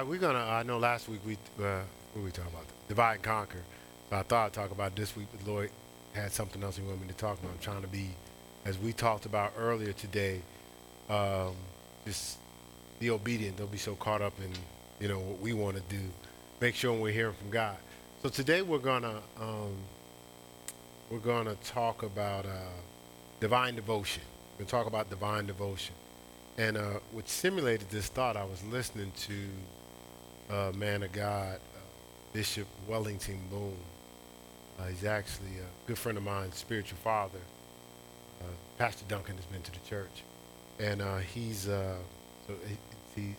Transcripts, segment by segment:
We're gonna. I know last week we uh, what were we talking about? Divide and conquer. So I thought I'd talk about this week, but Lloyd had something else he wanted me to talk about. I'm trying to be, as we talked about earlier today, um, just be obedient. Don't be so caught up in you know what we want to do. Make sure we're hearing from God. So today we're gonna um, we're gonna talk about uh, divine devotion. We're gonna talk about divine devotion. And uh, what simulated this thought, I was listening to a man of God, uh, Bishop Wellington Boone. Uh, he's actually a good friend of mine, spiritual father. Uh, Pastor Duncan has been to the church, and uh, he's uh, so he, he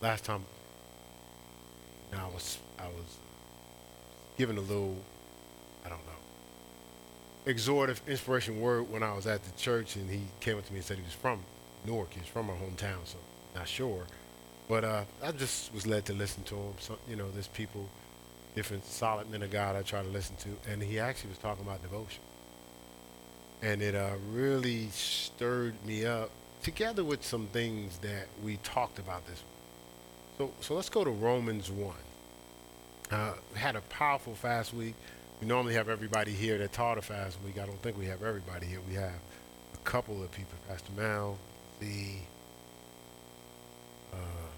last time you know, I was I was given a little I don't know exhortive inspiration word when I was at the church, and he came up to me and said he was from Newark. He's from my hometown, so not sure. But uh, I just was led to listen to him. So you know, there's people, different solid men of God I try to listen to, and he actually was talking about devotion, and it uh, really stirred me up, together with some things that we talked about this. So so let's go to Romans one. Uh, had a powerful fast week. We normally have everybody here that taught a fast week. I don't think we have everybody here. We have a couple of people, Pastor Mal, the uh,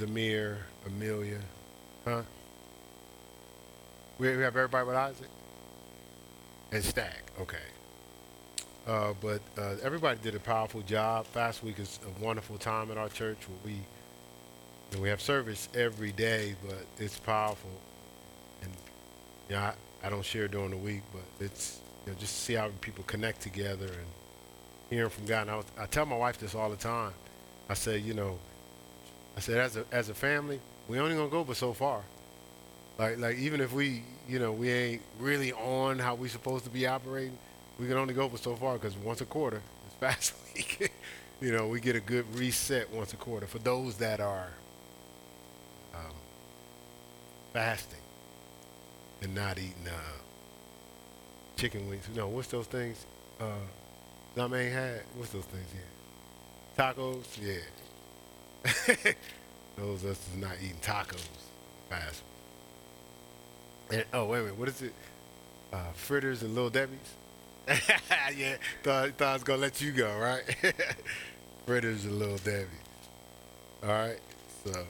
Demir, Amelia, huh? We, have everybody with Isaac and Stack. Okay. Uh, but uh, everybody did a powerful job. Fast Week is a wonderful time at our church where we you know, we have service every day, but it's powerful. And you know, I, I don't share during the week, but it's you know, just to see how people connect together and hearing from God. And I, was, I tell my wife this all the time. I say, you know, I said as a as a family, we only gonna go but so far. Like like even if we you know we ain't really on how we supposed to be operating, we can only go but so far because once a quarter, it's fast week. you know, we get a good reset once a quarter for those that are um, fasting and not eating uh, chicken wings. No, what's those things? Uh, Zame had what's those things? Yeah, tacos. Yeah, those us is not eating tacos fast. And oh wait a minute, what is it? Uh, fritters and little Debbie's. yeah, thought, thought I was gonna let you go, right? fritters and little Debbie's. All right, so.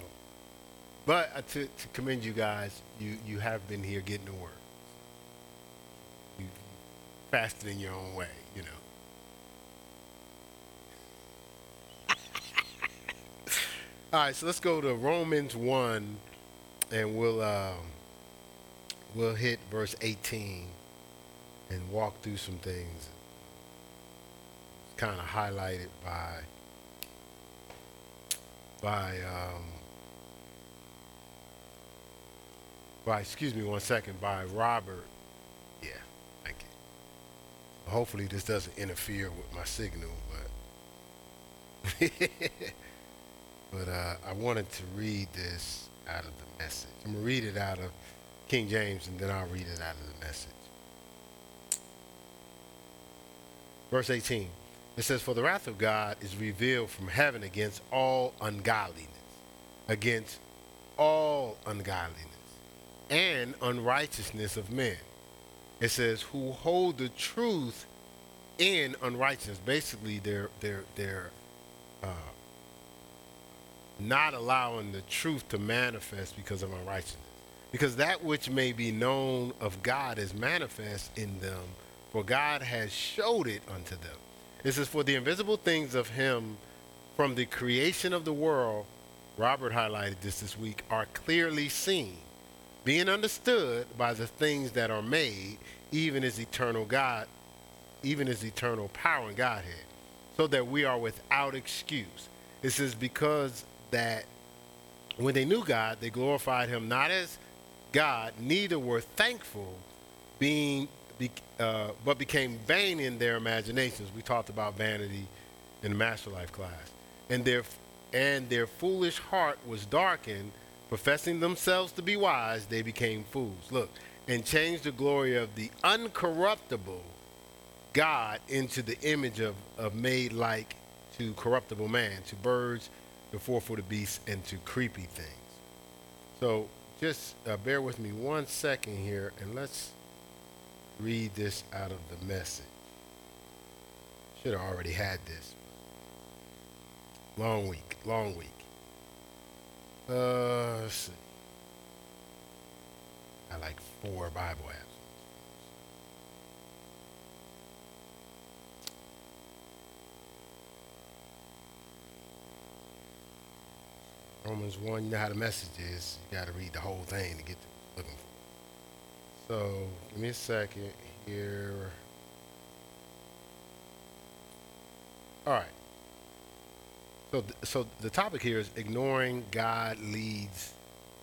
But to, to commend you guys, you, you have been here getting to work. You fasted in your own way, you know. All right, so let's go to Romans 1 and we'll um, we'll hit verse 18 and walk through some things. Kind of highlighted by by um, by excuse me one second by Robert. Yeah thank you. Hopefully this doesn't interfere with my signal but but uh, I wanted to read this out of the message. I'm going to read it out of King James and then I'll read it out of the message. Verse 18 it says, For the wrath of God is revealed from heaven against all ungodliness, against all ungodliness, and unrighteousness of men. It says, Who hold the truth in unrighteousness. Basically, they're, they're, they're, uh, not allowing the truth to manifest because of unrighteousness. Because that which may be known of God is manifest in them, for God has showed it unto them. This is for the invisible things of Him from the creation of the world, Robert highlighted this this week, are clearly seen, being understood by the things that are made, even as eternal God, even as eternal power and Godhead, so that we are without excuse. This is because that when they knew God, they glorified him not as God, neither were thankful, being be, uh, but became vain in their imaginations. We talked about vanity in the Master Life class, and their and their foolish heart was darkened. Professing themselves to be wise, they became fools. Look, and changed the glory of the uncorruptible God into the image of, of made like to corruptible man, to birds to four-footed beasts, and to creepy things. So just uh, bear with me one second here, and let's read this out of the message. Should have already had this. Long week, long week. Uh. I like four Bible apps. Romans 1, you know how the message is. You got to read the whole thing to get to looking for. So, give me a second here. All right. So, th- so the topic here is ignoring God leads,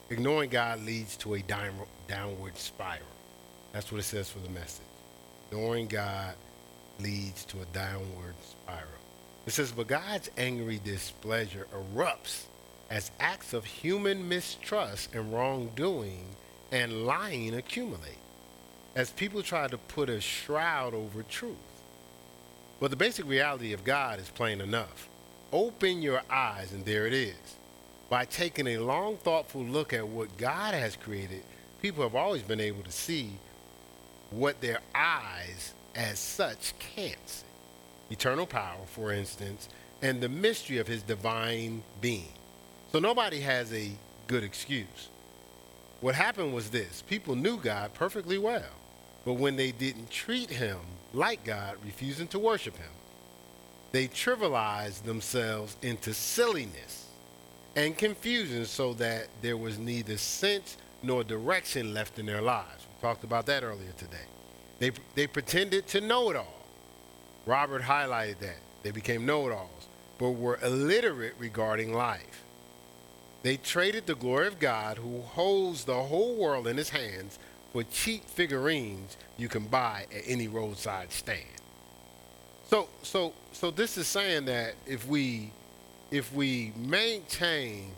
ignoring God leads to a down, downward spiral. That's what it says for the message. Ignoring God leads to a downward spiral. It says, but God's angry displeasure erupts as acts of human mistrust and wrongdoing and lying accumulate, as people try to put a shroud over truth. But the basic reality of God is plain enough. Open your eyes, and there it is. By taking a long, thoughtful look at what God has created, people have always been able to see what their eyes, as such, can't see. Eternal power, for instance, and the mystery of his divine being. So nobody has a good excuse. What happened was this people knew God perfectly well, but when they didn't treat him like God, refusing to worship him, they trivialized themselves into silliness and confusion so that there was neither sense nor direction left in their lives. We talked about that earlier today. They, they pretended to know it all. Robert highlighted that. They became know it alls, but were illiterate regarding life. They traded the glory of God, who holds the whole world in his hands, for cheap figurines you can buy at any roadside stand. So, so, so this is saying that if we, if we maintain,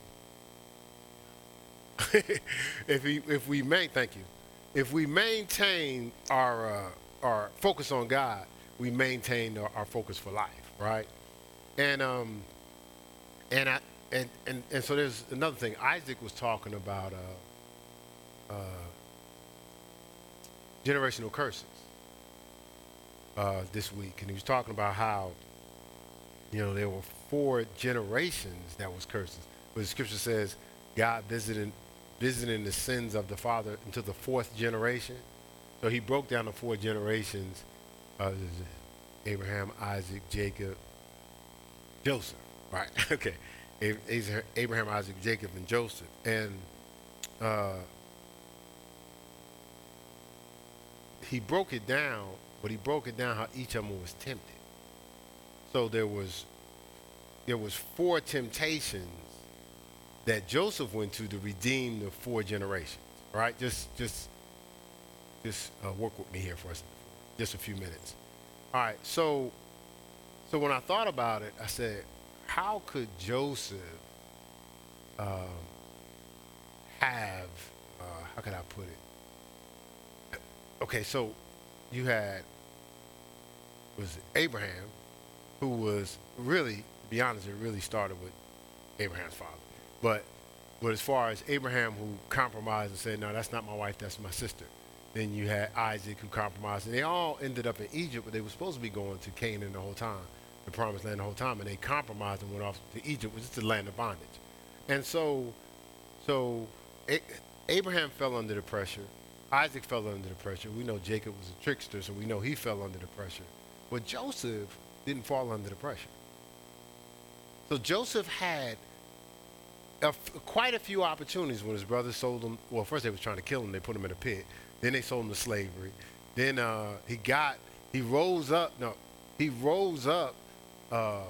if we, if we main, thank you, if we maintain our, uh, our focus on God, we maintain our, our focus for life, right? And um, and I and, and and so there's another thing. Isaac was talking about uh, uh, generational curses uh, this week, and he was talking about how you know there were four generations that was curses. But the scripture says God visiting visiting the sins of the father until the fourth generation. So he broke down the four generations: uh, Abraham, Isaac, Jacob, Joseph. Right? okay. Abraham, Isaac, Jacob, and Joseph, and uh, he broke it down, but he broke it down how each of them was tempted. So there was there was four temptations that Joseph went to to redeem the four generations. All right, just just just uh, work with me here for us, just a few minutes. All right, so so when I thought about it, I said, how could Joseph um, have, uh, how can I put it? Okay, so you had, was Abraham, who was really, to be honest, it really started with Abraham's father. But, but as far as Abraham who compromised and said, no, that's not my wife, that's my sister. Then you had Isaac who compromised, and they all ended up in Egypt, but they were supposed to be going to Canaan the whole time the promised land the whole time, and they compromised and went off to Egypt, which is the land of bondage. And so, so Abraham fell under the pressure. Isaac fell under the pressure. We know Jacob was a trickster, so we know he fell under the pressure. But Joseph didn't fall under the pressure. So Joseph had a f- quite a few opportunities when his brothers sold him. Well, first they was trying to kill him. They put him in a pit. Then they sold him to slavery. Then uh, he got he rose up. No, he rose up uh,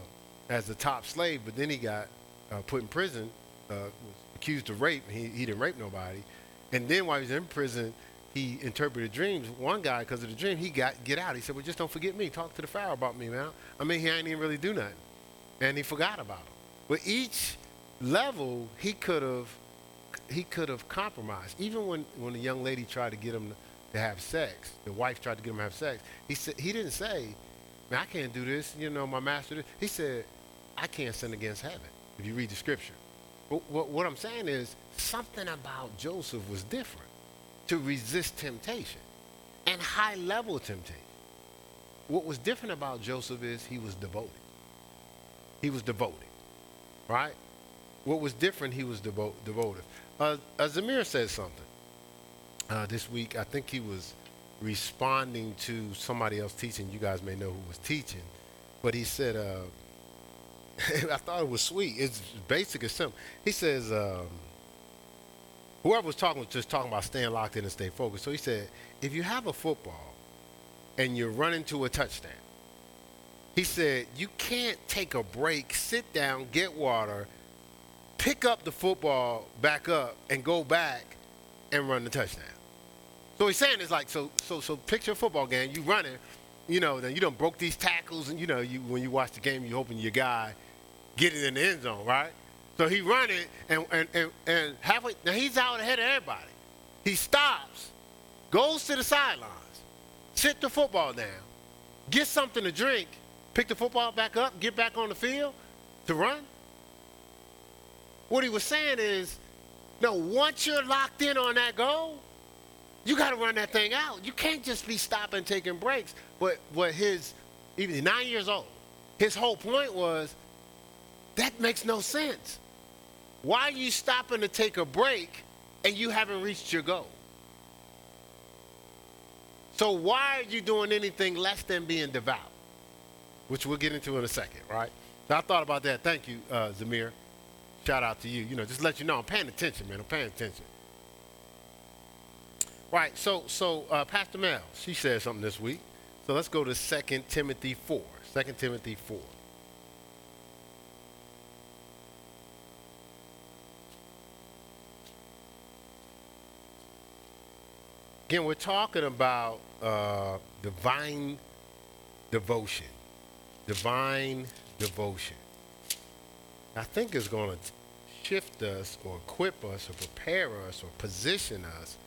as the top slave, but then he got uh, put in prison, uh, was accused of rape. He, he didn't rape nobody. And then while he was in prison, he interpreted dreams. One guy, because of the dream, he got get out. He said, "Well, just don't forget me. Talk to the Pharaoh about me, man. I mean, he ain't even really do nothing." And he forgot about him. But each level, he could have he could have compromised. Even when when the young lady tried to get him to have sex, the wife tried to get him to have sex. He said he didn't say, I can't do this. You know, my master. He said, I can't sin against heaven. if you read the scripture. But what, what I'm saying is something about Joseph was different to resist temptation and high level temptation. What was different about Joseph is he was devoted. He was devoted, right? What was different, he was devo- devoted. Uh, uh, Zamir said something uh, this week. I think he was responding to somebody else teaching. You guys may know who was teaching, but he said, uh, I thought it was sweet. It's basic and simple. He says, um, whoever was talking was just talking about staying locked in and stay focused. So he said, if you have a football and you're running to a touchdown, he said, you can't take a break, sit down, get water, pick up the football back up, and go back and run the touchdown. So he's saying it's like so so so picture a football game, you running, you know, then you don't broke these tackles and you know, you when you watch the game you hoping your guy get it in the end zone, right? So he running and and, and, and halfway now he's out ahead of everybody. He stops, goes to the sidelines, sit the football down, get something to drink, pick the football back up, get back on the field to run. What he was saying is, no, once you're locked in on that goal, you got to run that thing out. You can't just be stopping, taking breaks. But what his, even nine years old, his whole point was, that makes no sense. Why are you stopping to take a break and you haven't reached your goal? So why are you doing anything less than being devout? Which we'll get into in a second, right? Now, I thought about that. Thank you, uh, Zamir. Shout out to you. You know, just let you know I'm paying attention, man. I'm paying attention. Right. So, so uh, Pastor Mel, she said something this week. So let's go to 2 Timothy 4. 2 Timothy 4. Again, we're talking about uh, divine devotion. Divine devotion. I think it's going to shift us or equip us or prepare us or position us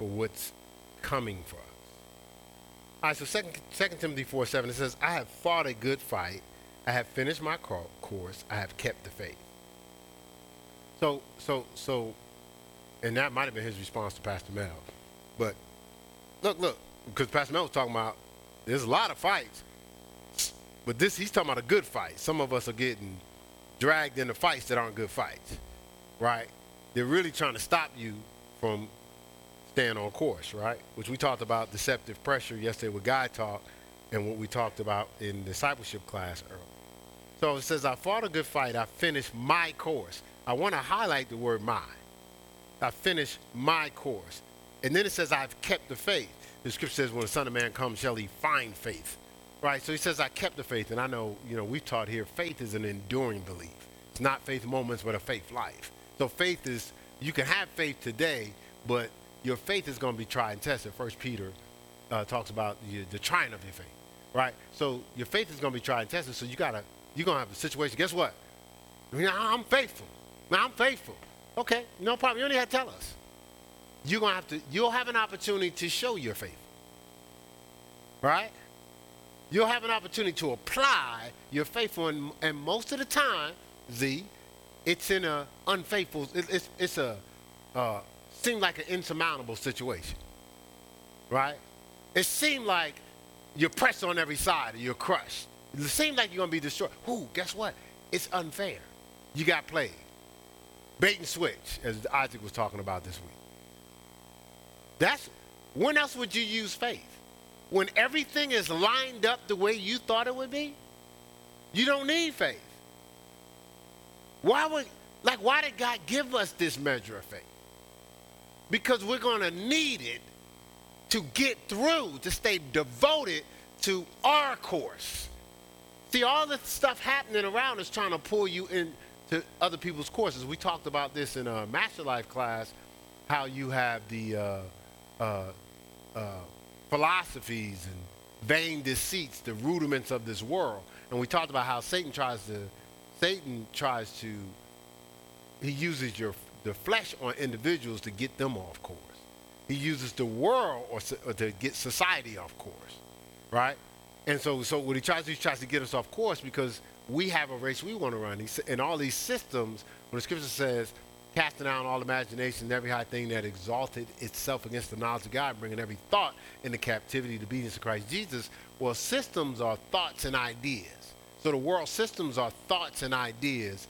for what's coming for us. All right, so 2, 2 Timothy 4 7, it says, I have fought a good fight. I have finished my course. I have kept the faith. So, so, so, and that might have been his response to Pastor Mel. But look, look, because Pastor Mel was talking about there's a lot of fights, but this he's talking about a good fight. Some of us are getting dragged into fights that aren't good fights, right? They're really trying to stop you from staying on course, right? Which we talked about deceptive pressure yesterday with Guy Talk and what we talked about in discipleship class earlier. So it says, I fought a good fight. I finished my course. I want to highlight the word my. I finished my course. And then it says, I've kept the faith. The scripture says, when the Son of Man comes, shall he find faith. Right? So he says, I kept the faith. And I know, you know, we've taught here, faith is an enduring belief. It's not faith moments, but a faith life. So faith is, you can have faith today, but your faith is going to be tried and tested. First Peter uh, talks about the, the trying of your faith, right? So your faith is going to be tried and tested. So you gotta, you're going to have a situation. Guess what? I'm faithful. Now I'm faithful. Okay, no problem. You only have to tell us. You're going to have to, you'll have an opportunity to show your faith. Right? You'll have an opportunity to apply your faithful, and, and most of the time, Z, it's in a unfaithful, it, it's, it's a, uh, seemed like an insurmountable situation, right? It seemed like you're pressed on every side you're crushed. It seemed like you're going to be destroyed. Who? Guess what? It's unfair. You got played. Bait and switch, as Isaac was talking about this week. That's when else would you use faith? When everything is lined up the way you thought it would be? You don't need faith. Why would like why did God give us this measure of faith? Because we're going to need it to get through, to stay devoted to our course. See, all the stuff happening around us trying to pull you into other people's courses. We talked about this in a Master Life class, how you have the uh, uh, uh, philosophies and vain deceits, the rudiments of this world. And we talked about how Satan tries to, Satan tries to, he uses your the flesh on individuals to get them off course. He uses the world or, or to get society off course, right? And so, so what he tries to do, he tries to get us off course because we have a race we want to run. And all these systems, when the scripture says, casting down all imagination and every high thing that exalted itself against the knowledge of God, bringing every thought into captivity to obedience to Christ Jesus. Well, systems are thoughts and ideas. So the world systems are thoughts and ideas,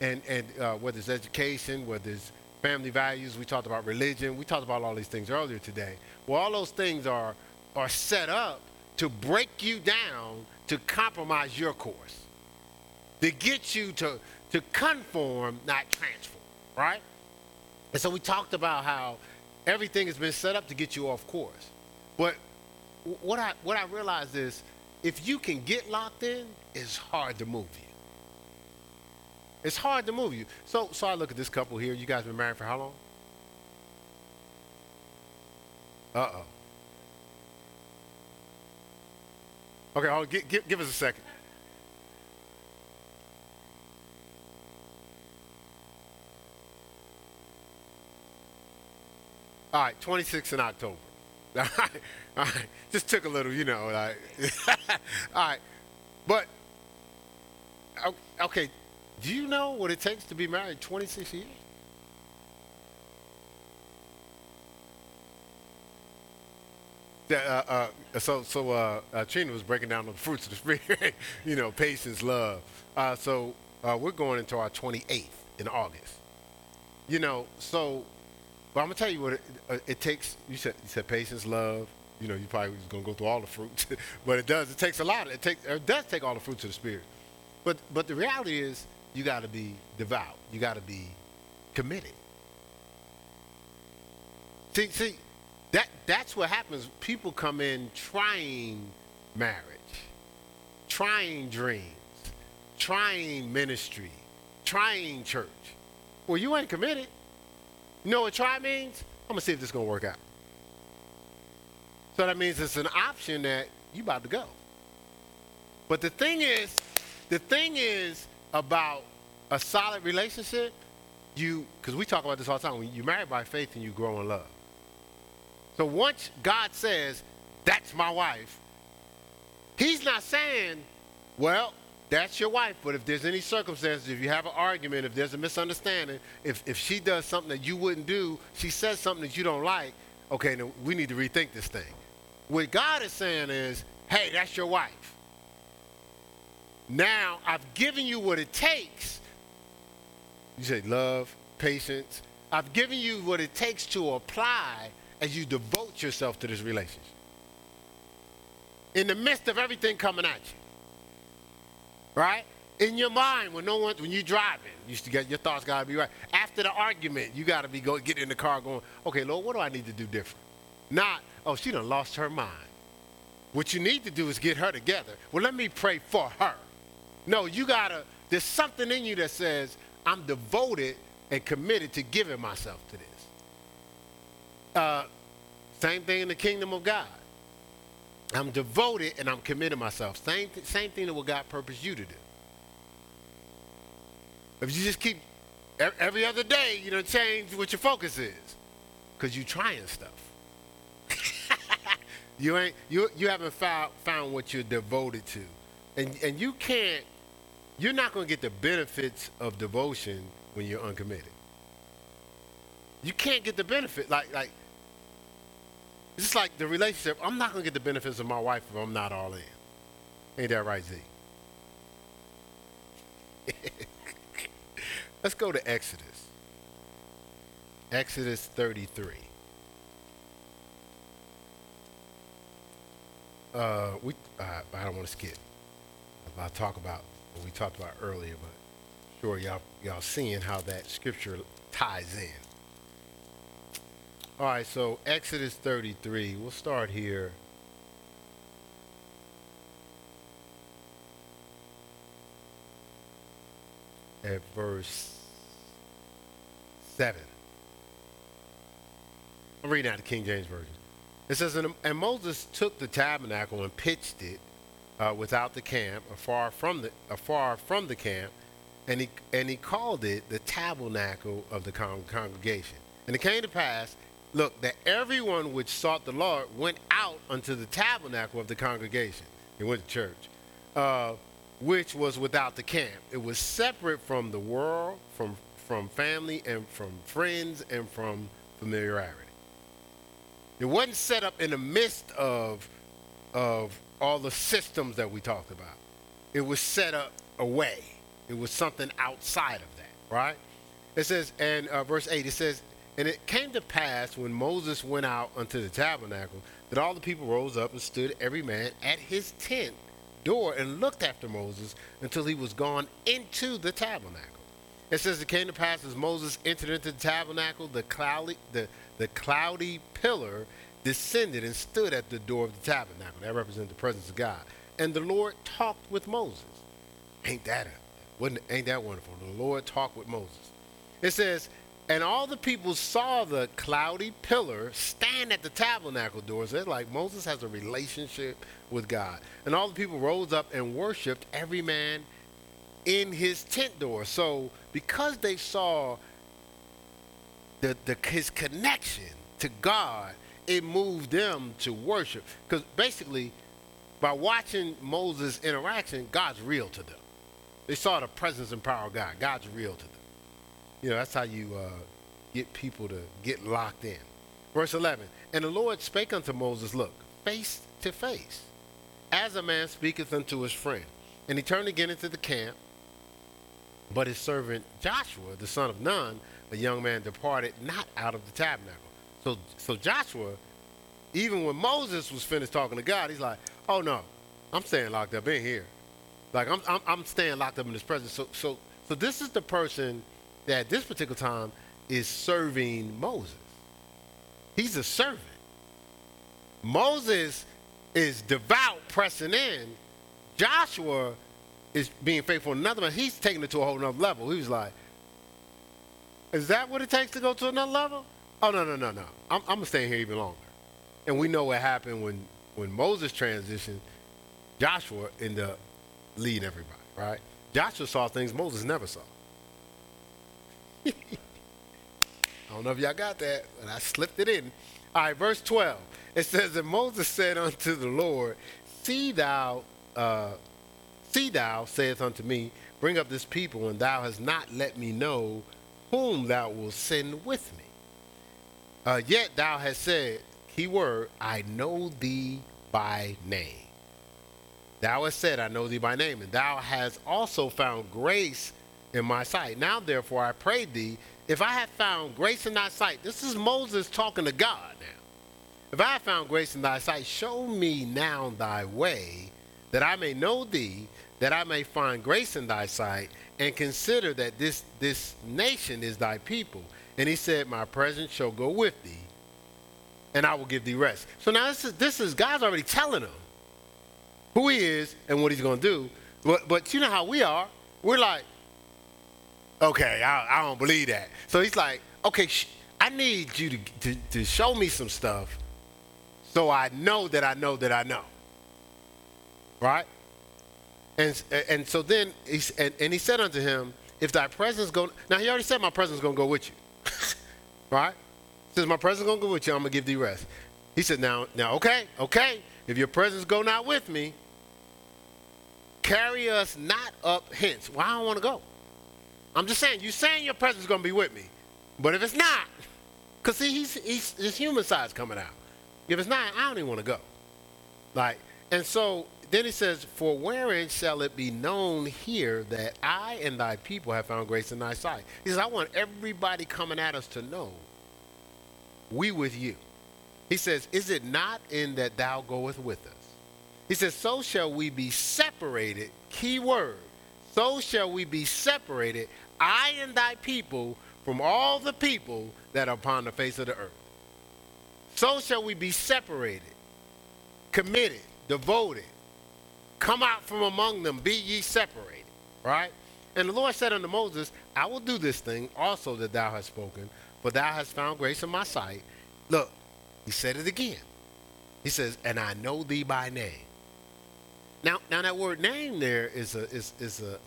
and and uh, whether it's education, whether it's family values, we talked about religion, we talked about all these things earlier today. Well, all those things are are set up to break you down to compromise your course, to get you to to conform, not transform right? And so we talked about how everything has been set up to get you off course. But what I what I realized is if you can get locked in, it's hard to move you. It's hard to move you. So so I look at this couple here. You guys been married for how long? Uh-oh. Okay, hold, give, give, give us a second. All right, 26 in October. All right, all right. Just took a little, you know, like. all right, but okay. Do you know what it takes to be married 26 years? Yeah, uh, uh, so so uh, uh, Trina was breaking down the fruits of the spirit, you know, patience, love. Uh, so uh, we're going into our 28th in August. You know, so but I'm gonna tell you what it, uh, it, takes. You said you said patience, love. You know, you probably was gonna go through all the fruits, but it does. It takes a lot. It takes. It does take all the fruits of the spirit. But but the reality is, you got to be devout. You got to be committed. See, see, that that's what happens. People come in trying marriage, trying dreams, trying ministry, trying church. Well, you ain't committed. You know what try means? I'm gonna see if this is gonna work out. So that means it's an option that you about to go. But the thing is, the thing is about a solid relationship, you because we talk about this all the time. You marry by faith and you grow in love. So once God says, That's my wife, He's not saying, Well, that's your wife. But if there's any circumstances, if you have an argument, if there's a misunderstanding, if, if she does something that you wouldn't do, she says something that you don't like, okay, then we need to rethink this thing. What God is saying is, hey, that's your wife. Now, I've given you what it takes. You say love, patience. I've given you what it takes to apply as you devote yourself to this relationship. In the midst of everything coming at you right? In your mind, when no one, when you're driving, you get your thoughts gotta be right. After the argument, you gotta be go get in the car going, okay, Lord, what do I need to do different? Not, oh, she done lost her mind. What you need to do is get her together. Well, let me pray for her. No, you gotta. There's something in you that says, I'm devoted and committed to giving myself to this. Uh, same thing in the kingdom of God. I'm devoted and I'm committed myself. Same, th- same thing that what God purposed you to do. If you just keep every other day, you don't change what your focus is, because you're trying stuff. you ain't you you haven't found found what you're devoted to, and and you can't. You're not going to get the benefits of devotion when you're uncommitted. You can't get the benefit like like it's just like the relationship. I'm not going to get the benefits of my wife if I'm not all in. Ain't that right, Z? Let's go to Exodus. Exodus 33. Uh, we, uh, I don't want to skip. I'll talk about what we talked about earlier, but sure y'all y'all seeing how that scripture ties in. All right, so Exodus 33. We'll start here. At verse 7. I'm reading out the King James Version. It says, And Moses took the tabernacle and pitched it uh, without the camp, afar from the, afar from the camp, and he, and he called it the tabernacle of the con- congregation. And it came to pass look, that everyone which sought the Lord went out unto the tabernacle of the congregation. They went to church. Uh, which was without the camp. It was separate from the world, from from family and from friends and from familiarity. It wasn't set up in the midst of of all the systems that we talked about. It was set up away. It was something outside of that, right? It says, and uh, verse 8, it says, And it came to pass when Moses went out unto the tabernacle that all the people rose up and stood every man at his tent door and looked after Moses until he was gone into the tabernacle. It says it came to pass as Moses entered into the tabernacle, the cloudy, the, the cloudy pillar descended and stood at the door of the tabernacle. That represents the presence of God. And the Lord talked with Moses. Ain't that a, ain't that wonderful? The Lord talked with Moses. It says, and all the people saw the cloudy pillar stand at the tabernacle doors. It's like Moses has a relationship with God. And all the people rose up and worshiped every man in his tent door. So because they saw the, the his connection to God, it moved them to worship. Because basically, by watching Moses' interaction, God's real to them. They saw the presence and power of God. God's real to them. You know, that's how you uh, get people to get locked in. Verse 11 And the Lord spake unto Moses, Look, face to face, as a man speaketh unto his friend. And he turned again into the camp. But his servant Joshua, the son of Nun, a young man, departed not out of the tabernacle. So, so Joshua, even when Moses was finished talking to God, he's like, "Oh no, I'm staying locked up in here. Like I'm, I'm, I'm staying locked up in His presence." So, so, so this is the person that at this particular time is serving Moses. He's a servant. Moses is devout, pressing in. Joshua is being faithful another man. He's taking it to a whole nother level. He was like, Is that what it takes to go to another level? Oh, no, no, no, no. I'm, I'm stay here even longer. And we know what happened when, when Moses transitioned, Joshua ended up leading everybody, right? Joshua saw things Moses never saw. I don't know if y'all got that, but I slipped it in. All right, verse 12. It says that Moses said unto the Lord, See thou, uh, see thou, saith unto me, bring up this people, and thou hast not let me know whom thou wilt send with me. Uh, yet thou hast said, key word, I know thee by name. Thou hast said, I know thee by name, and thou hast also found grace in my sight. Now, therefore, I pray thee, if I have found grace in thy sight, this is Moses talking to God now. If I have found grace in thy sight, show me now thy way, that I may know thee, that I may find grace in thy sight, and consider that this, this nation is thy people. And he said, My presence shall go with thee, and I will give thee rest. So now this is, this is God's already telling him who he is and what he's going to do. But, but you know how we are. We're like, okay, I, I don't believe that. So he's like, okay, sh- I need you to, to, to show me some stuff so I know that I know that I know. Right? And, and so then, he, and, and he said unto him, if thy presence go, now he already said my presence is going to go with you. right? Says my presence to go with you, I'm to give thee rest. He said, now, now, okay, okay, if your presence go not with me, carry us not up hence. Well, I don't want to go. I'm just saying, you saying your presence is to be with me. But if it's not, because see, he's, he's, his human side's coming out. If it's not, I don't even want to go. Like, and so then he says, For wherein shall it be known here that I and thy people have found grace in thy sight? He says, I want everybody coming at us to know we with you. He says, Is it not in that thou goest with us? He says, So shall we be separated. Key word. So shall we be separated, I and thy people, from all the people that are upon the face of the earth. So shall we be separated, committed, devoted. Come out from among them, be ye separated. Right? And the Lord said unto Moses, I will do this thing also that thou hast spoken, for thou hast found grace in my sight. Look, he said it again. He says, and I know thee by name. Now, now that word name there is a is is a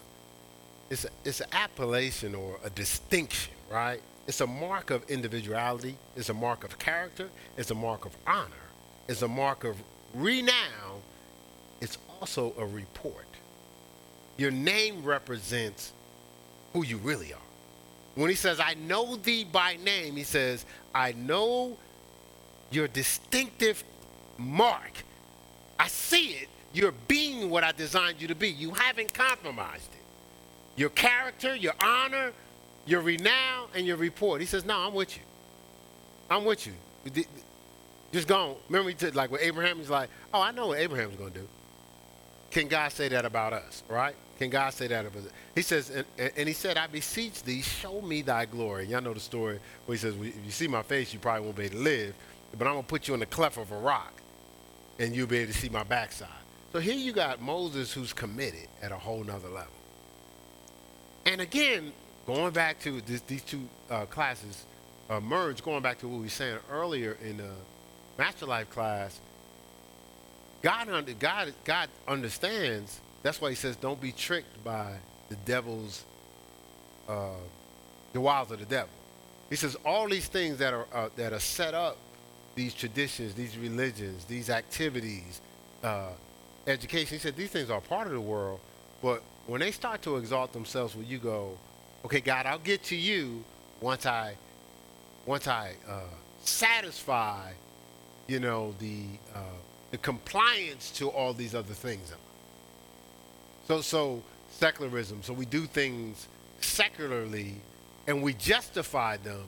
it's a, it's an appellation or a distinction, right? It's a mark of individuality. It's a mark of character. It's a mark of honor. It's a mark of renown. It's also a report. Your name represents who you really are. When he says, I know thee by name, he says, I know your distinctive mark. I see it. You're being what I designed you to be. You haven't compromised it. Your character, your honor, your renown, and your report. He says, No, I'm with you. I'm with you. Just go. Remember, he said, like with Abraham, he's like, Oh, I know what Abraham's going to do. Can God say that about us, right? Can God say that about us? He says, and, and, he said, I beseech thee, show me thy glory. Y'all know the story where he says, if you see my face, you probably won't be able to live, but I'm going to put you in the cleft of a rock, and you'll be able to see my backside. So here you got Moses who's committed at a whole nother level. And again, going back to this, these two uh, classes uh, merge, going back to what we were saying earlier in the Master Life class, God, under, God, God understands. That's why He says, "Don't be tricked by the devil's, uh, the wiles of the devil." He says all these things that are uh, that are set up, these traditions, these religions, these activities, uh, education. He said these things are part of the world, but when they start to exalt themselves, when you go, "Okay, God, I'll get to you once I, once I uh, satisfy, you know, the." The compliance to all these other things. So, so secularism. So we do things secularly, and we justify them,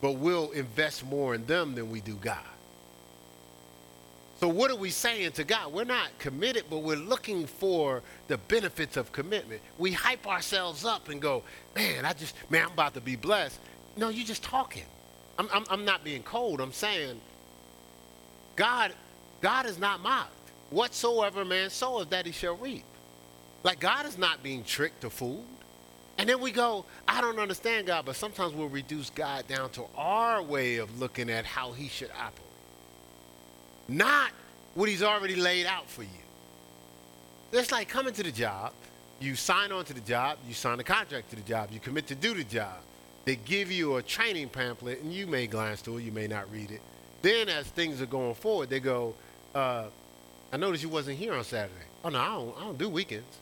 but we'll invest more in them than we do God. So what are we saying to God? We're not committed, but we're looking for the benefits of commitment. We hype ourselves up and go, man, I just, man, I'm about to be blessed. No, you're just talking. I'm, I'm, I'm not being cold. I'm saying God God is not mocked. Whatsoever man soweth, that he shall reap. Like God is not being tricked or fooled. And then we go, I don't understand God, but sometimes we'll reduce God down to our way of looking at how he should operate. Not what he's already laid out for you. It's like coming to the job, you sign on to the job, you sign a contract to the job, you commit to do the job. They give you a training pamphlet, and you may glance through it, you may not read it. Then, as things are going forward, they go, uh, I noticed you wasn't here on Saturday. Oh no, I don't, I don't do weekends.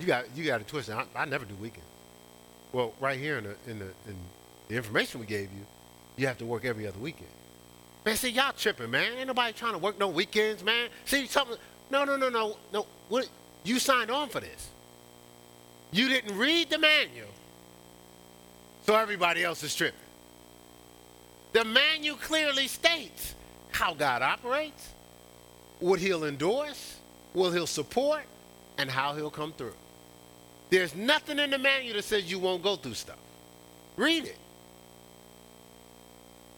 You got you got to twist I, I never do weekends. Well, right here in the in the in the information we gave you, you have to work every other weekend. Man, see y'all tripping, man. Ain't nobody trying to work no weekends, man. See something? No, no, no, no, no. What? You signed on for this. You didn't read the manual, so everybody else is tripping. The manual clearly states how God operates, what he'll endorse, what he'll support, and how he'll come through. There's nothing in the manual that says you won't go through stuff. Read it.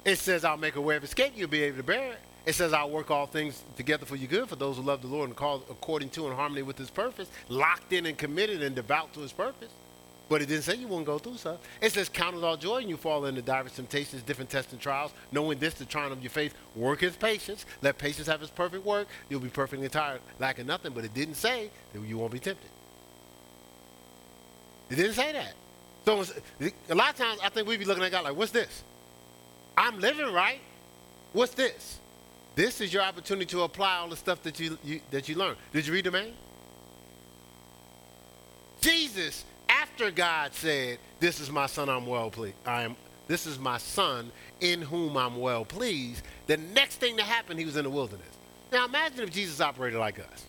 It says, I'll make a way of escape. You'll be able to bear it. It says, I'll work all things together for you good for those who love the Lord and call according to and harmony with his purpose, locked in and committed and devout to his purpose. But it didn't say you won't go through stuff. It says, Count it all joy and you fall into diverse temptations, different tests and trials, knowing this, the trying of your faith, work his patience. Let patience have its perfect work. You'll be perfectly tired, lacking nothing. But it didn't say that you won't be tempted. It didn't say that. So a lot of times I think we be looking at God like, what's this? I'm living right. What's this? This is your opportunity to apply all the stuff that you, you that you learned. Did you read the man? Jesus after God said, This is my son I'm well pleased. I am this is my son in whom I'm well pleased. The next thing that happened, he was in the wilderness. Now imagine if Jesus operated like us.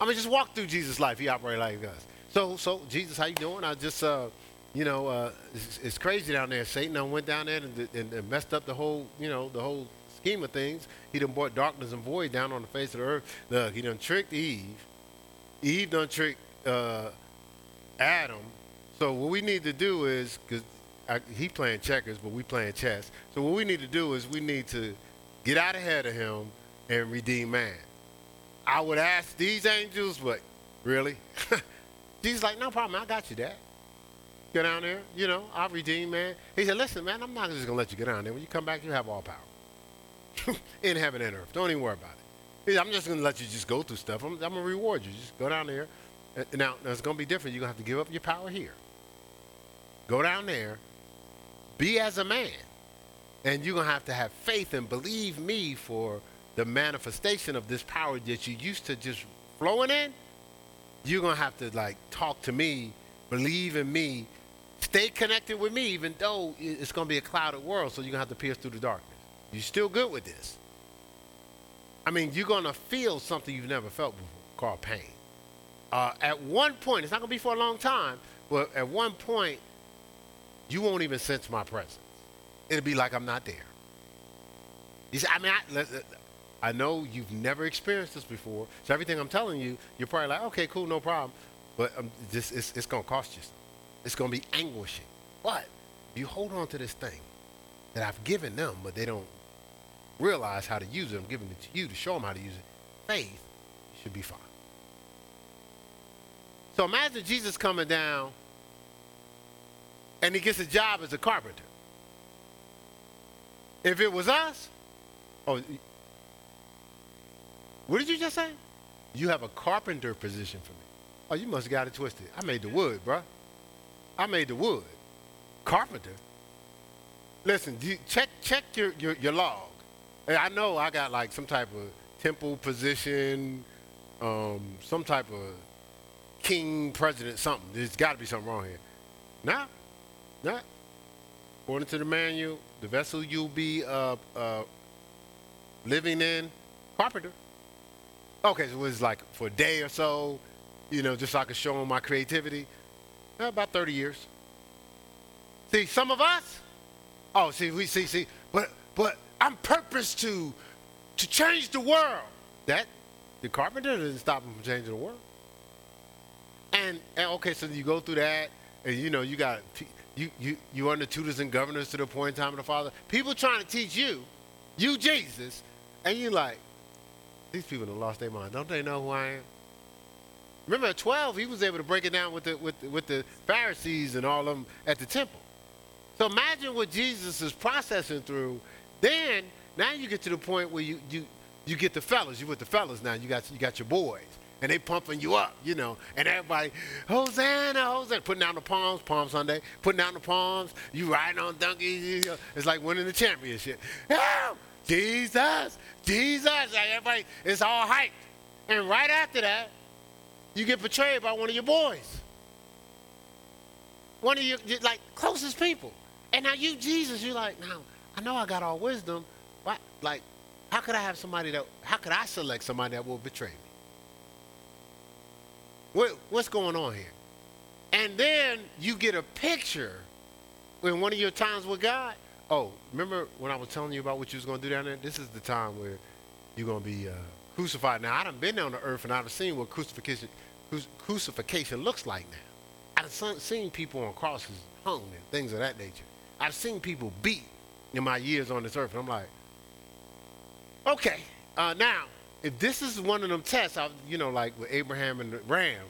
I mean, just walk through Jesus' life. He operated like us. So, so Jesus, how you doing? I just, uh, you know, uh, it's, it's, crazy down there. Satan went down there and, and, and, messed up the whole, you know, the whole scheme of things. He done brought darkness and void down on the face of the earth. Look, he done tricked Eve. Eve done tricked uh, Adam. So what we need to do is, because he playing checkers, but we playing chess. So what we need to do is we need to get out ahead of him and redeem man. I would ask these angels, but really? Jesus like, no problem, I got you, Dad. Go down there, you know, I'll redeem man. He said, listen, man, I'm not just to let you get down there. When you come back, you have all power in heaven and earth. Don't even worry about it. I'm just to let you just go through stuff. I'm, I'm to reward you. Just go down there Uh, now, now it's going to be different. You're going to have to give up your power here. Go down there, be as a man, and you're going to have to have faith and believe me for the manifestation of this power that you used to just flowing in, you're gonna have to like talk to me, believe in me, stay connected with me, even though it's gonna be a clouded world. So you're gonna have to pierce through the darkness. You're still good with this? I mean, you're gonna feel something you've never felt before, called pain. Uh, at one point, it's not gonna be for a long time, but at one point, you won't even sense my presence. It'll be like I'm not there. You see, I mean, I, I know you've never experienced this before, so everything I'm telling you, you're probably like, okay, cool, no problem. But um, it's, it's going to cost you something. It's going to be anguishing. But you hold on to this thing that I've given them, but they don't realize how to use it. I'm giving it to you to show them how to use it. Faith, should be fine. So imagine Jesus coming down and he gets a job as a carpenter. If it was us, oh, what did you just say? You have a carpenter position for me. Oh, you must have got it twisted. I made the wood, bruh. I made the wood. Carpenter. Listen, check check your, your, your log. I know I got like some type of temple position, um, some type of king, president, something. There's got to be something wrong here. Nah, nah. According to the manual, the vessel you'll be uh, uh, living in, carpenter. Okay, so it was like for a day or so, you know, just so I could show them my creativity. Yeah, about 30 years. See, some of us, oh, see, we see, see, but but I'm purposed to to change the world. That the carpenter didn't stop him from changing the world. And, and okay, so you go through that, and you know, you got you you you are under tutors and governors to the point in time of the Father. People trying to teach you, you Jesus, and you like, these people have lost their mind. Don't they know who I am? Remember at 12, he was able to break it down with the, with, with the Pharisees and all of them at the temple. So imagine what Jesus is processing through. Then, now you get to the point where you, you, you get the fellas. You with the fellas now. You got, you got your boys. And they pumping you up, you know. And everybody, Hosanna, Hosanna, putting down the palms, Palm Sunday, putting down the palms. You riding on donkeys. You know, it's like winning the championship. Help! Jesus, Jesus. Like everybody, it's all hyped. And right after that, you get betrayed by one of your boys. One of your, like, closest people. And now you, Jesus, you're like, now, I know I got all wisdom. But, like, how could I have somebody that, how could I select somebody that will betray me? What, what's going on here? And then you get a picture in one of your times with God Oh, remember when I was telling you about what you was going to do down there? This is the time where you're going to be uh, crucified. Now, I done been on the earth and I've seen what crucifixion, crucifixion looks like now. I've seen people on crosses hung and things of that nature. I've seen people beat in my years on this earth. And I'm like, okay, uh, now, if this is one of them tests, I, you know, like with Abraham and the ram,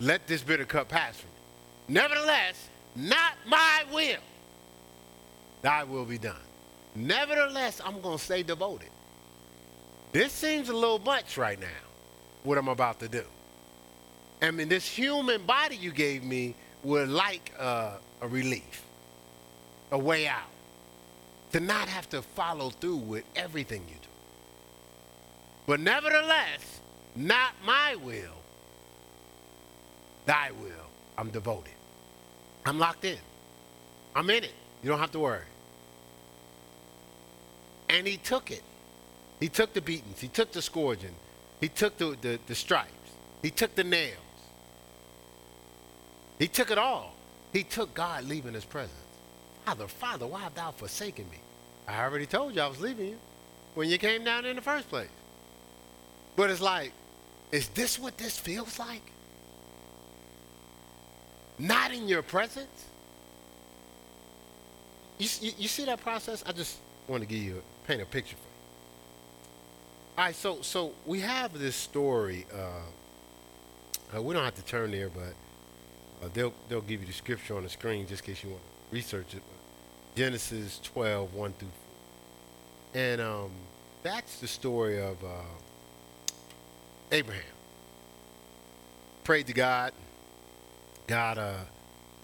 let this bitter cup pass from me. Nevertheless, not my will thy will be done. Nevertheless, I'm going to stay devoted. This seems a little much right now, what I'm about to do. I mean, this human body you gave me would like a relief, a way out, to not have to follow through with everything you do. But nevertheless, not my will, thy will. I'm devoted. I'm locked in. I'm in it. You don't have to worry. And he took it. He took the beatings. He took the scourging. He took the, the, the stripes. He took the nails. He took it all. He took God leaving his presence. Father, Father, why have thou forsaken me? I already told you I was leaving you when you came down in the first place. But it's like, is this what this feels like? Not in your presence? You, you, you see that process? I just want to give you a, paint a picture for you. All right, so so we have this story. Uh, uh, we don't have to turn there, but uh, they'll they'll give you the scripture on the screen just in case you want to research it. Genesis 12, 1 through 4. And um, that's the story of uh, Abraham prayed to God. God uh,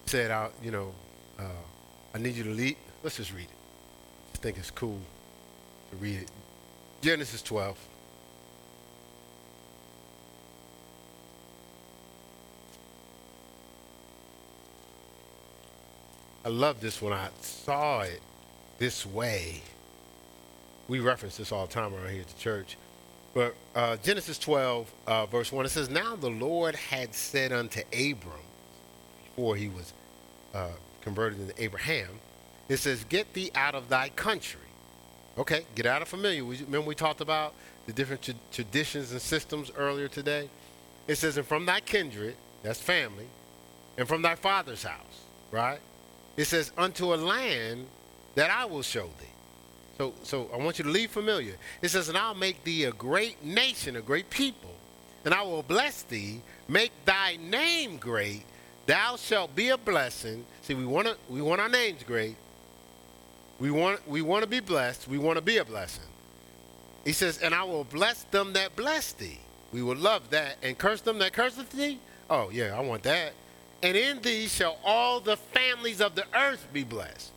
said, you know, uh, I need you to lead." Let's just read it. I think it's cool to read it. Genesis 12. I love this when I saw it this way. We reference this all the time around here at the church. But uh, Genesis 12, uh, verse 1, it says, Now the Lord had said unto Abram, before he was uh, converted into Abraham, it says, Get thee out of thy country. Okay, get out of familiar. Remember we talked about the different tra- traditions and systems earlier today? It says, And from thy kindred, that's family, and from thy father's house, right? It says, Unto a land that I will show thee. So, so I want you to leave familiar. It says, And I'll make thee a great nation, a great people, and I will bless thee, make thy name great. Thou shalt be a blessing. See, we want to we want our names great. We want we want to be blessed. We want to be a blessing. He says, And I will bless them that bless thee. We will love that. And curse them that curseth thee. Oh, yeah, I want that. And in thee shall all the families of the earth be blessed.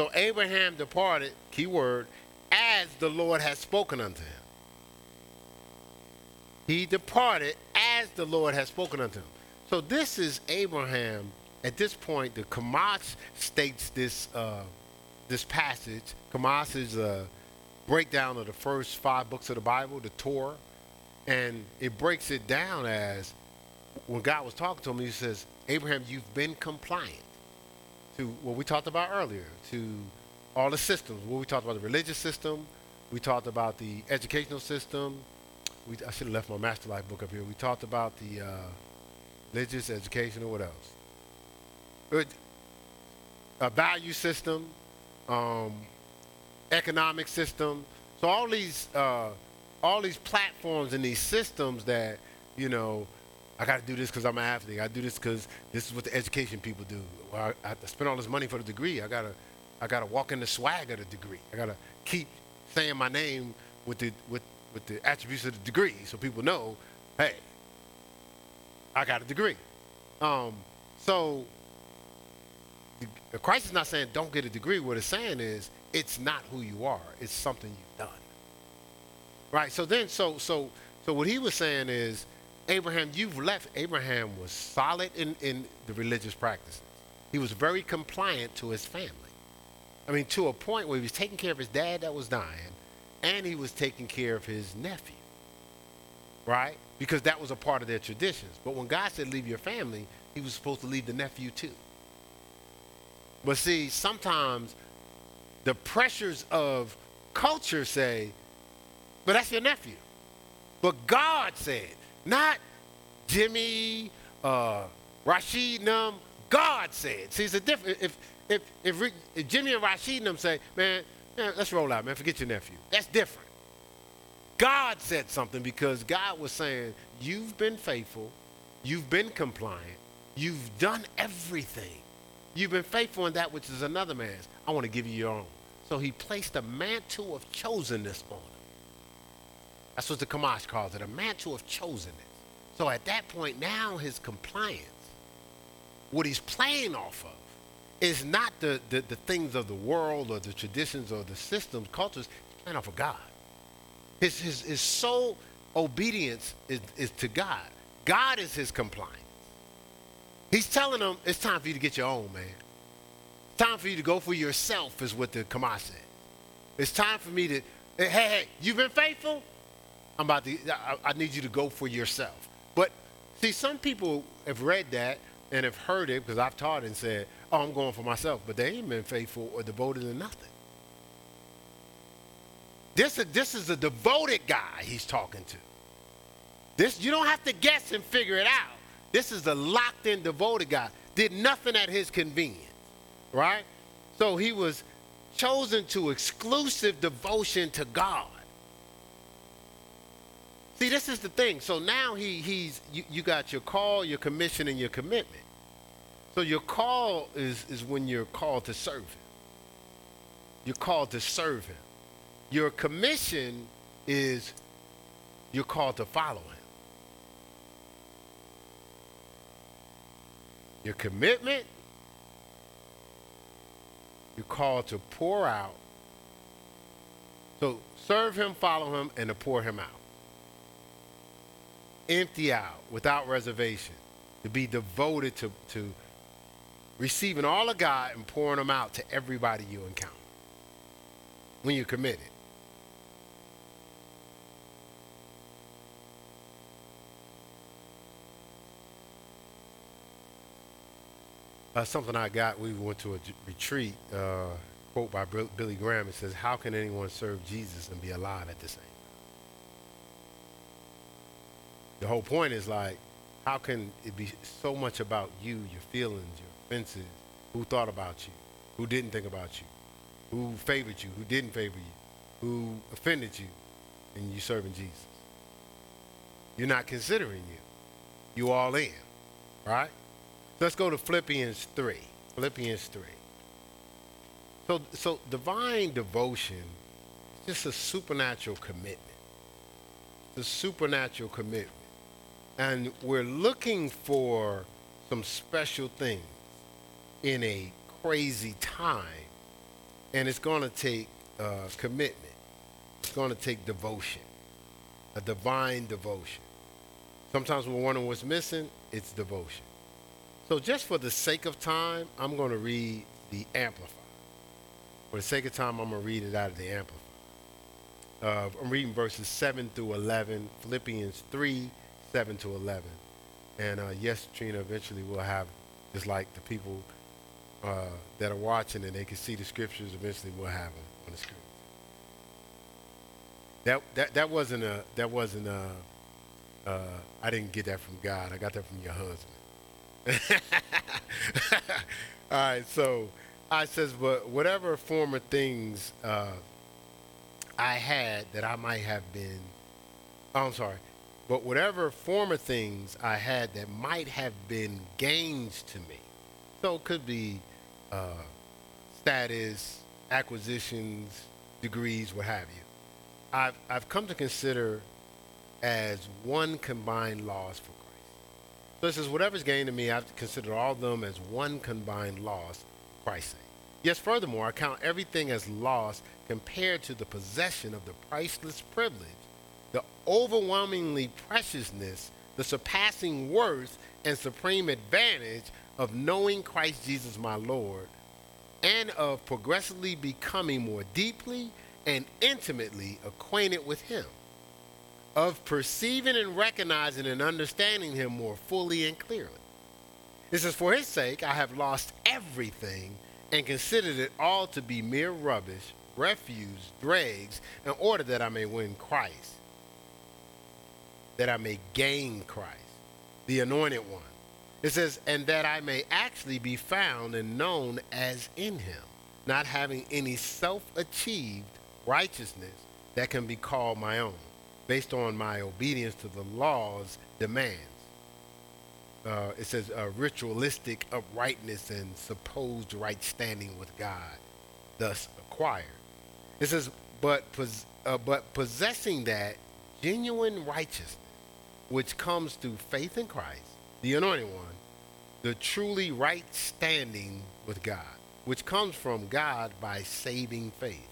So Abraham departed, key word, as the Lord had spoken unto him. He departed as the Lord had spoken unto him. So this is Abraham. At this point, the Chumash states this uh, this passage. Chumash is a breakdown of the first five books of the Bible, the Torah, and it breaks it down as when God was talking to him, he says, Abraham, you've been compliant to what we talked about earlier, to all the systems. What we talked about the religious system, we talked about the educational system. We, I should have left my Master Life book up here. We talked about the uh, religious, educational, what else? A value system, um, economic system. So all these, uh, all these platforms and these systems that you know I got to do this because I'm an athlete. I do this because this is what the education people do. Well, I, I spend all this money for the degree. I gotta, I gotta walk in the swag of the degree. I gotta keep saying my name with the with with the attributes of the degree, so people know, hey, I got a degree. Um, so the, Christ is not saying don't get a degree. What it's saying is it's not who you are. It's something you've done. Right. So then, so so so what he was saying is Abraham, you've left. Abraham was solid in, in the religious practices. He was very compliant to his family. I mean, to a point where he was taking care of his dad that was dying, and he was taking care of his nephew. Right? Because that was a part of their traditions. But when God said leave your family, he was supposed to leave the nephew too. But see, sometimes the pressures of culture say, but that's your nephew. But God said, not Jimmy, uh, Rashid, them. God said. See, it's a different. If if if, if Jimmy and Rashid and them say, man, man, let's roll out, man. Forget your nephew. That's different. God said something because God was saying, you've been faithful, you've been compliant, you've done everything. You've been faithful in that which is another man's. I want to give you your own. So he placed a mantle of chosenness on him. That's what the Chumash calls it, a mantle of chosenness. So at that point, now his compliance, what he's playing off of, is not the, the, the things of the world or the traditions or the systems, cultures, he's playing off of God. His, his, his sole obedience is, is to God. God is his compliance. He's telling them it's time for you to get your own, man. Time for you to go for yourself, is what the Chumash said. It's time for me to, hey, hey, you've been faithful? I'm about to, I, I need you to go for yourself. But see, some people have read that and have heard it because I've taught and said, oh, I'm going for myself. But they ain't been faithful or devoted to nothing. This, this is a devoted guy he's talking to. This You don't have to guess and figure it out. This is a locked in, devoted guy. Did nothing at his convenience, right? So he was chosen to exclusive devotion to God. See, this is the thing. So now he he's you, you got your call, your commission, and your commitment. So your call is is when you're called to serve him. You're called to serve him. Your commission is you're called to follow him. Your commitment, you're called to pour out. So serve him, follow him, and to pour him out empty out without reservation, to be devoted to, to receiving all of God and pouring them out to everybody you encounter when you're committed. Uh, something I got, we went to a j- retreat, uh, quote by Bill- Billy Graham. It says, How can anyone serve Jesus and be alive at the same time? The whole point is like, how can it be so much about you, your feelings, your offenses, who thought about you, who didn't think about you, who favored you, who didn't favor you, who offended you, and you serving Jesus? You're not considering you. You all in, right? Let's go to Philippians 3. Philippians 3. So, so divine devotion is just a supernatural commitment. A supernatural commitment. And we're looking for some special things in a crazy time. And it's going to take uh, commitment. It's going to take devotion, a divine devotion. Sometimes we're wondering what's missing. It's devotion. So just for the sake of time, I'm going to read the Amplified. For the sake of time, I'm going to read it out of the Amplified. Uh, I'm reading verses 7 through 11, Philippians 3, 7 to 11. And uh, yes, Trina, eventually we'll have, just like the people uh, that are watching and they can see the scriptures, eventually we'll have them on the screen. That, that, that wasn't a, that wasn't a, uh, I didn't get that from God. I got that from your husband. All right, so I says, but whatever former things uh, I had that I might have been, oh, I'm sorry, but whatever former things I had that might have been gains to me. So it could be uh, status, acquisitions, degrees, what have you. I've, I've come to consider as one combined loss for Christ. So it says, whatever's gained to me, I've considered all of them as one combined loss for Christ's sake. Yes, furthermore, I count everything as loss compared to the possession of the priceless privilege, the overwhelmingly preciousness, the surpassing worth, and supreme advantage of knowing Christ Jesus my Lord, and of progressively becoming more deeply and intimately acquainted with Him of perceiving and recognizing and understanding him more fully and clearly. This is for his sake I have lost everything and considered it all to be mere rubbish, refuse, dregs, in order that I may win Christ, that I may gain Christ, the anointed one. It says, and that I may actually be found and known as in him, not having any self achieved righteousness that can be called my own based on my obedience to the law's demands. Uh, it says ritualistic uprightness and supposed right standing with God, thus acquired. It says, but pos- uh, but possessing that genuine righteousness, which comes through faith in Christ, the Anointed One, the truly right standing with God, which comes from God by saving faith.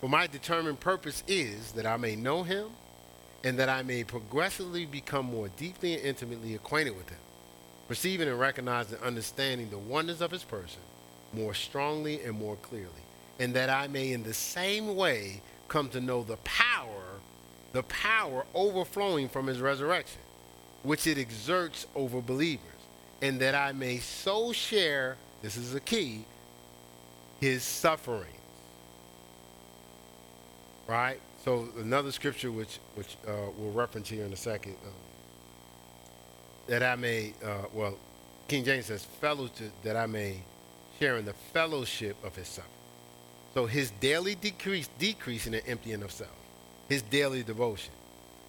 For my determined purpose is that I may know Him and that I may progressively become more deeply and intimately acquainted with him, perceiving and recognizing and understanding the wonders of his person more strongly and more clearly, and that I may in the same way come to know the power, the power overflowing from his resurrection, which it exerts over believers, and that I may so share, this is the key, his sufferings. Right? So another scripture which which uh, we'll reference here in a second, uh, that I may, uh, well, King James says, fellowship, that I may share in the fellowship of his suffering. So his daily decrease, decreasing and emptying of self, his daily devotion,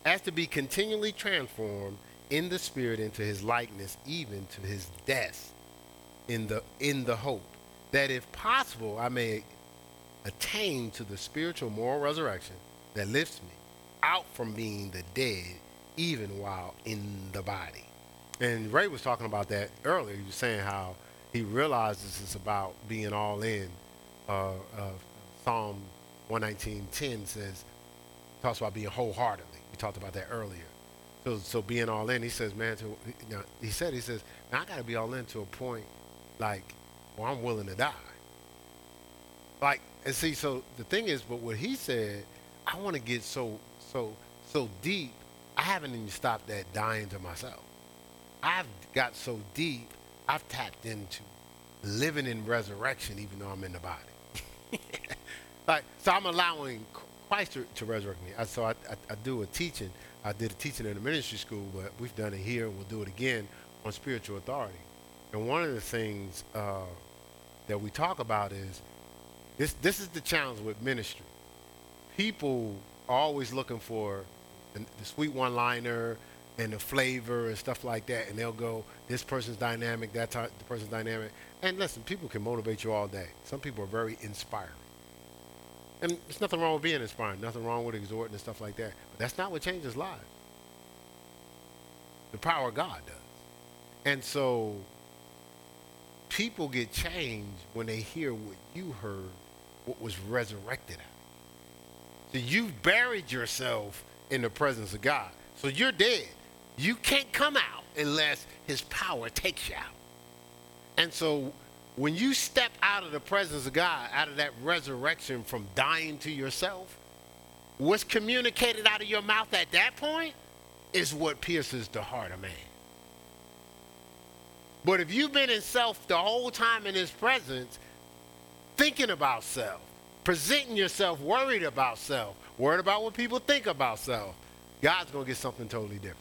as to be continually transformed in the spirit into his likeness, even to his death, in the in the hope that if possible I may attain to the spiritual moral resurrection that lifts me out from being the dead, even while in the body. And Ray was talking about that earlier. He was saying how he realizes it's about being all in. Uh, uh, Psalm 119.10 says, talks about being wholeheartedly. We talked about that earlier. So, so being all in, he says, man, to, you know, he said, he says, now I got to be all in to a point like or I'm willing to die. Like, and see, so the thing is, but what he said, I want to get so, so, so deep, I haven't even stopped at dying to myself. I've got so deep, I've tapped into living in resurrection, even though I'm in the body. like, so I'm allowing Christ to, to resurrect me. I, so I, I, I do a teaching. I did a teaching in a ministry school, but we've done it here. We'll do it again on spiritual authority. And one of the things uh, that we talk about is this. This is the challenge with ministry. People are always looking for the, the sweet one-liner and the flavor and stuff like that, and they'll go, "This person's dynamic, that the person's dynamic." And listen, people can motivate you all day. Some people are very inspiring. And there's nothing wrong with being inspiring, nothing wrong with exhorting and stuff like that. But that's not what changes lives. The power of God does. And so people get changed when they hear what you heard, what was resurrected out. So you've buried yourself in the presence of God. So you're dead. You can't come out unless his power takes you out. And so when you step out of the presence of God, out of that resurrection from dying to yourself, what's communicated out of your mouth at that point is what pierces the heart of man. But if you've been in self the whole time in his presence, thinking about self, presenting yourself worried about self, worried about what people think about self, God's going to get something totally different.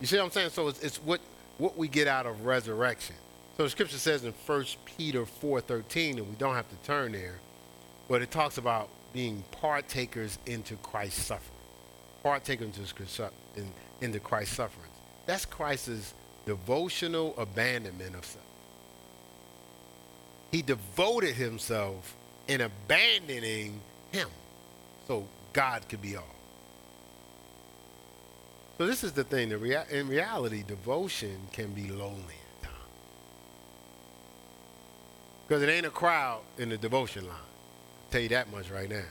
You see what I'm saying? So it's, it's what, what we get out of resurrection. So the scripture says in 1 Peter 4.13, and we don't have to turn there, but it talks about being partakers into Christ's suffering. Partakers into, Christ's sufferings. That's Christ's devotional abandonment of self. He devoted himself in abandoning him so God could be all. So this is the thing. In reality, devotion can be lonely at times. Because it ain't a crowd in the devotion line. I'll tell you that much right now.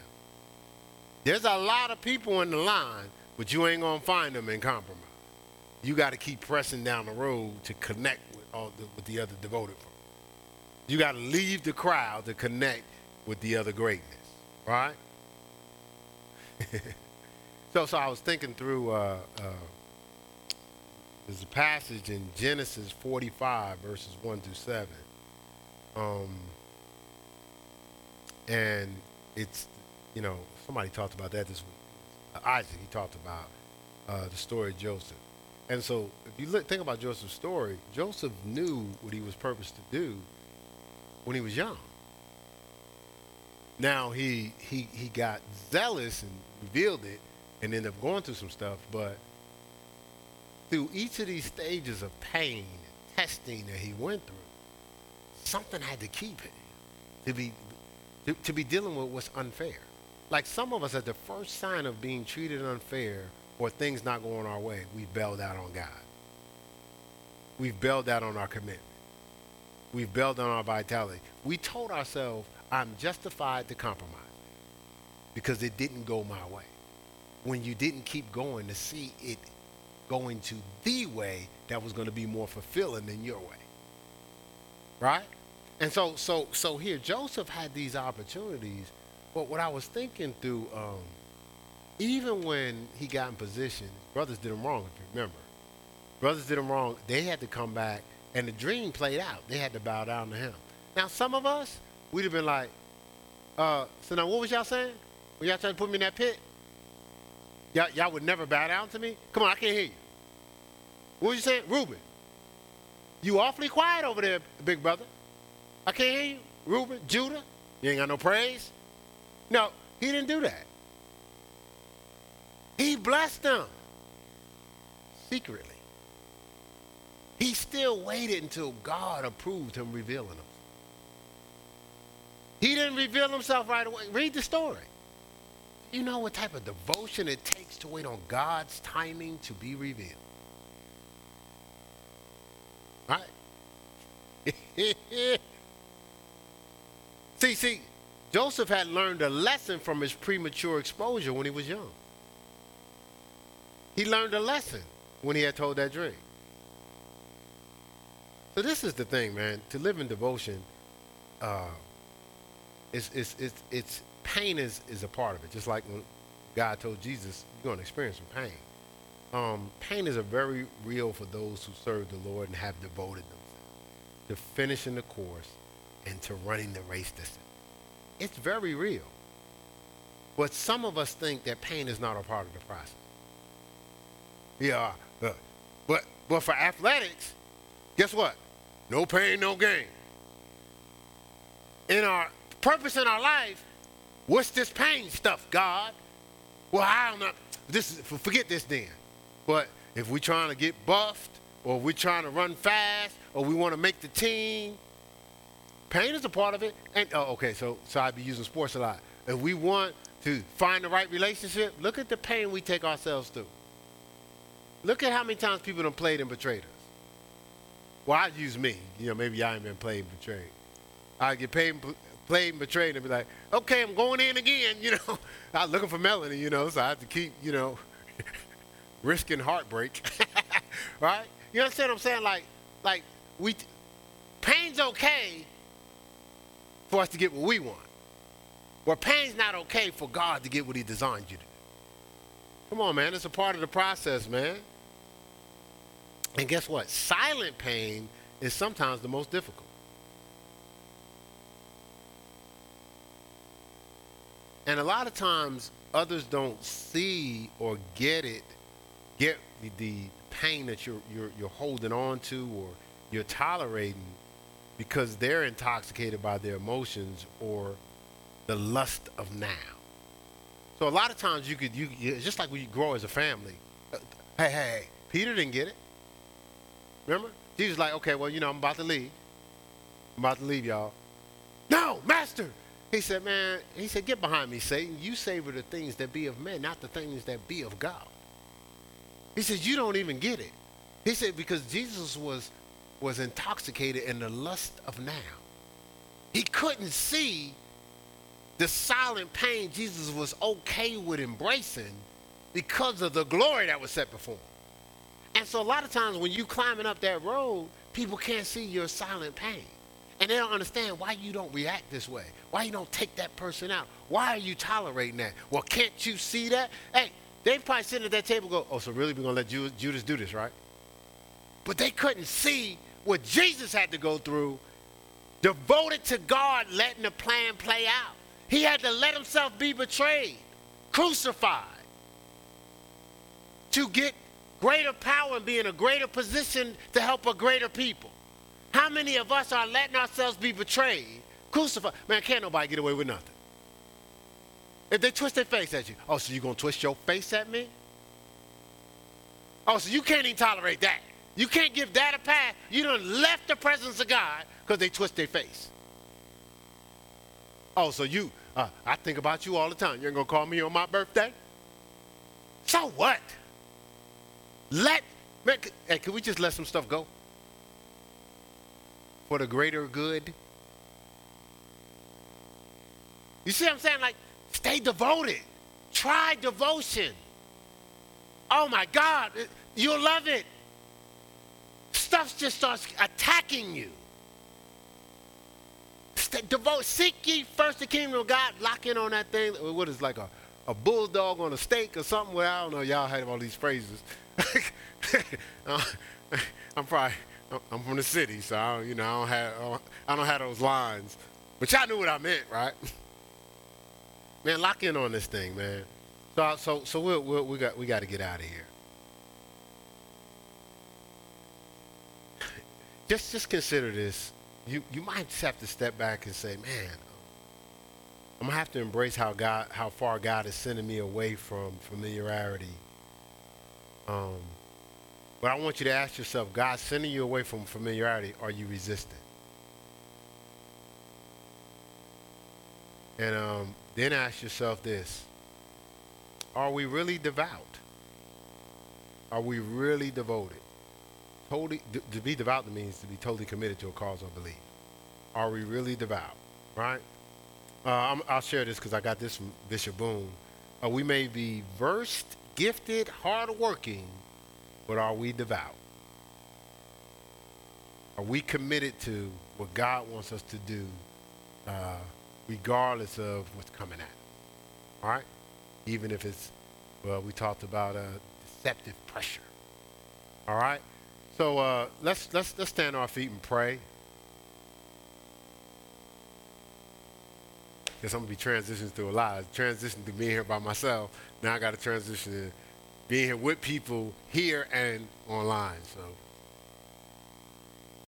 There's a lot of people in the line, but you ain't to find them in compromise you got to keep pressing down the road to connect with all the, with the other devoted. You got to leave the crowd to connect with the other greatness, right? so, so I was thinking through. Uh, uh, there's a passage in Genesis 45 verses one through seven, um, and it's you know somebody talked about that this week. Isaac he talked about uh, the story of Joseph and so, if you look, think about Joseph's story, Joseph knew what he was purposed to do when he was young. Now he he he got zealous and revealed it, and ended up going through some stuff. But through each of these stages of pain and testing that he went through, something had to keep it to be to, to be dealing with what's unfair. Like some of us, at the first sign of being treated unfair, or things not going our way, we've bailed out on God. We've bailed out on our commitment. We've bailed on our vitality. We told ourselves, I'm justified to compromise because it didn't go my way. When you didn't keep going to see it going to the way that was going to be more fulfilling than your way. Right? And so so so here Joseph had these opportunities, but what I was thinking through um, even when he got in position, brothers did him wrong, if you remember. Brothers did him wrong. They had to come back, and the dream played out. They had to bow down to him. Now, some of us, we'd have been like, uh, so now what was y'all saying? Were y'all trying to put me in that pit? Y'all, y'all would never bow down to me? Come on, I can't hear you. What was you saying? Reuben. You awfully quiet over there, big brother. I can't hear you. Reuben, Judah, you ain't got no praise? No, he didn't do that. He blessed them secretly. He still waited until God approved him revealing them. He didn't reveal himself right away. Read the story. You know what type of devotion it takes to wait on God's timing to be revealed. Right? see, see, Joseph had learned a lesson from his premature exposure when he was young. He learned a lesson when he had told that dream. So this is the thing, man. To live in devotion, uh, it's, it's, it's, it's pain is, is a part of it. Just like when God told Jesus, you're going to experience some pain. Um, pain is a very real for those who serve the Lord and have devoted themselves to finishing the course and to running the race distance. It's very real. But some of us think that pain is not a part of the process. Yeah, uh, but but for athletics, guess what? No pain, no gain. In our purpose in our life, what's this pain stuff, God? Well, I don't know. This is, forget this then. But if we're trying to get buffed, or if we're trying to run fast, or we want to make the team, pain is a part of it. And oh, okay, so so I'd be using sports a lot. If we want to find the right relationship, look at the pain we take ourselves through. Look at how many times people have played and betrayed us. Well, I'd use me. You know, maybe I ain't been played and betrayed. I get paid played and betrayed and be like, okay, I'm going in again. You know, I'm looking for Melanie. You know, so I have to keep, you know, risking heartbreak. right? You understand what I'm saying? Like, like we, pain's okay for us to get what we want. Where pain's not okay for God to get what He designed you to. Come on, man. It's a part of the process, man. And guess what? Silent pain is sometimes the most difficult. And a lot of times others don't see or get it, get the, the pain that you're, you're, you're holding on to or you're tolerating because they're intoxicated by their emotions or the lust of now. So a lot of times you could, you, it's just like you grow as a family. Uh, hey, hey, hey, Peter didn't get it. Remember? Jesus like, okay, well, you know, I'm about to leave. I'm about to leave, y'all. No, master. He said, man, he said, get behind me, Satan. You savor the things that be of men, not the things that be of God. He said, you don't even get it. He said, because Jesus was, was intoxicated in the lust of now. He couldn't see the silent pain Jesus was okay with embracing because of the glory that was set before him. And so a lot of times when you're climbing up that road, people can't see your silent pain. And they don't understand why you don't react this way. Why you don't take that person out. Why are you tolerating that? Well, can't you see that? Hey, they probably sitting at that table go, oh, so really we're going to let Judas, Judas do this, right? But they couldn't see what Jesus had to go through, devoted to God letting the plan play out. He had to let himself be betrayed, crucified, to get greater power and be in a greater position to help a greater people. How many of us are letting ourselves be betrayed, crucified? Man, can't nobody get away with nothing. If they twist their face at you, oh, so you gonna twist your face at me? Oh, so you can't even tolerate that. You can't give that a pass. You done left the presence of God because they twist their face. Oh, so you, uh, I think about you all the time. You're gonna call me on my birthday? So what? Let, man, hey, can we just let some stuff go? For the greater good? You see what I'm saying? Like, stay devoted. Try devotion. Oh my God, you'll love it. Stuff just starts attacking you. Stay, devote, seek ye first the kingdom of God. Lock in on that thing. What is like a, a bulldog on a stake or something? Well, I don't know. Y'all have all these phrases. uh, I'm probably I'm from the city, so I you know I don't have I don't have those lines, but y'all knew what I meant, right? Man, lock in on this thing, man. So so so we we we got we got to get out of here. Just just consider this. You you might just have to step back and say, man, I'm gonna have to embrace how God how far God is sending me away from familiarity um, but I want you to ask yourself, God sending you away from familiarity, are you resistant? And um, then ask yourself this, are we really devout? Are we really devoted? Totally, to be devout means to be totally committed to a cause or belief. Are we really devout? Right? Uh, i will share this because I got this from Bishop Boone. Uh, we may be versed gifted, hardworking, but are we devout? Are we committed to what God wants us to do, uh, regardless of what's coming at? All right, even if it's well, we talked about uh, deceptive pressure. All right, so uh, let's let's let's stand on our feet and pray. Because I'm gonna be transitioning through a lot. Transition to being here by myself. Now I got to transition to being here with people here and online. So.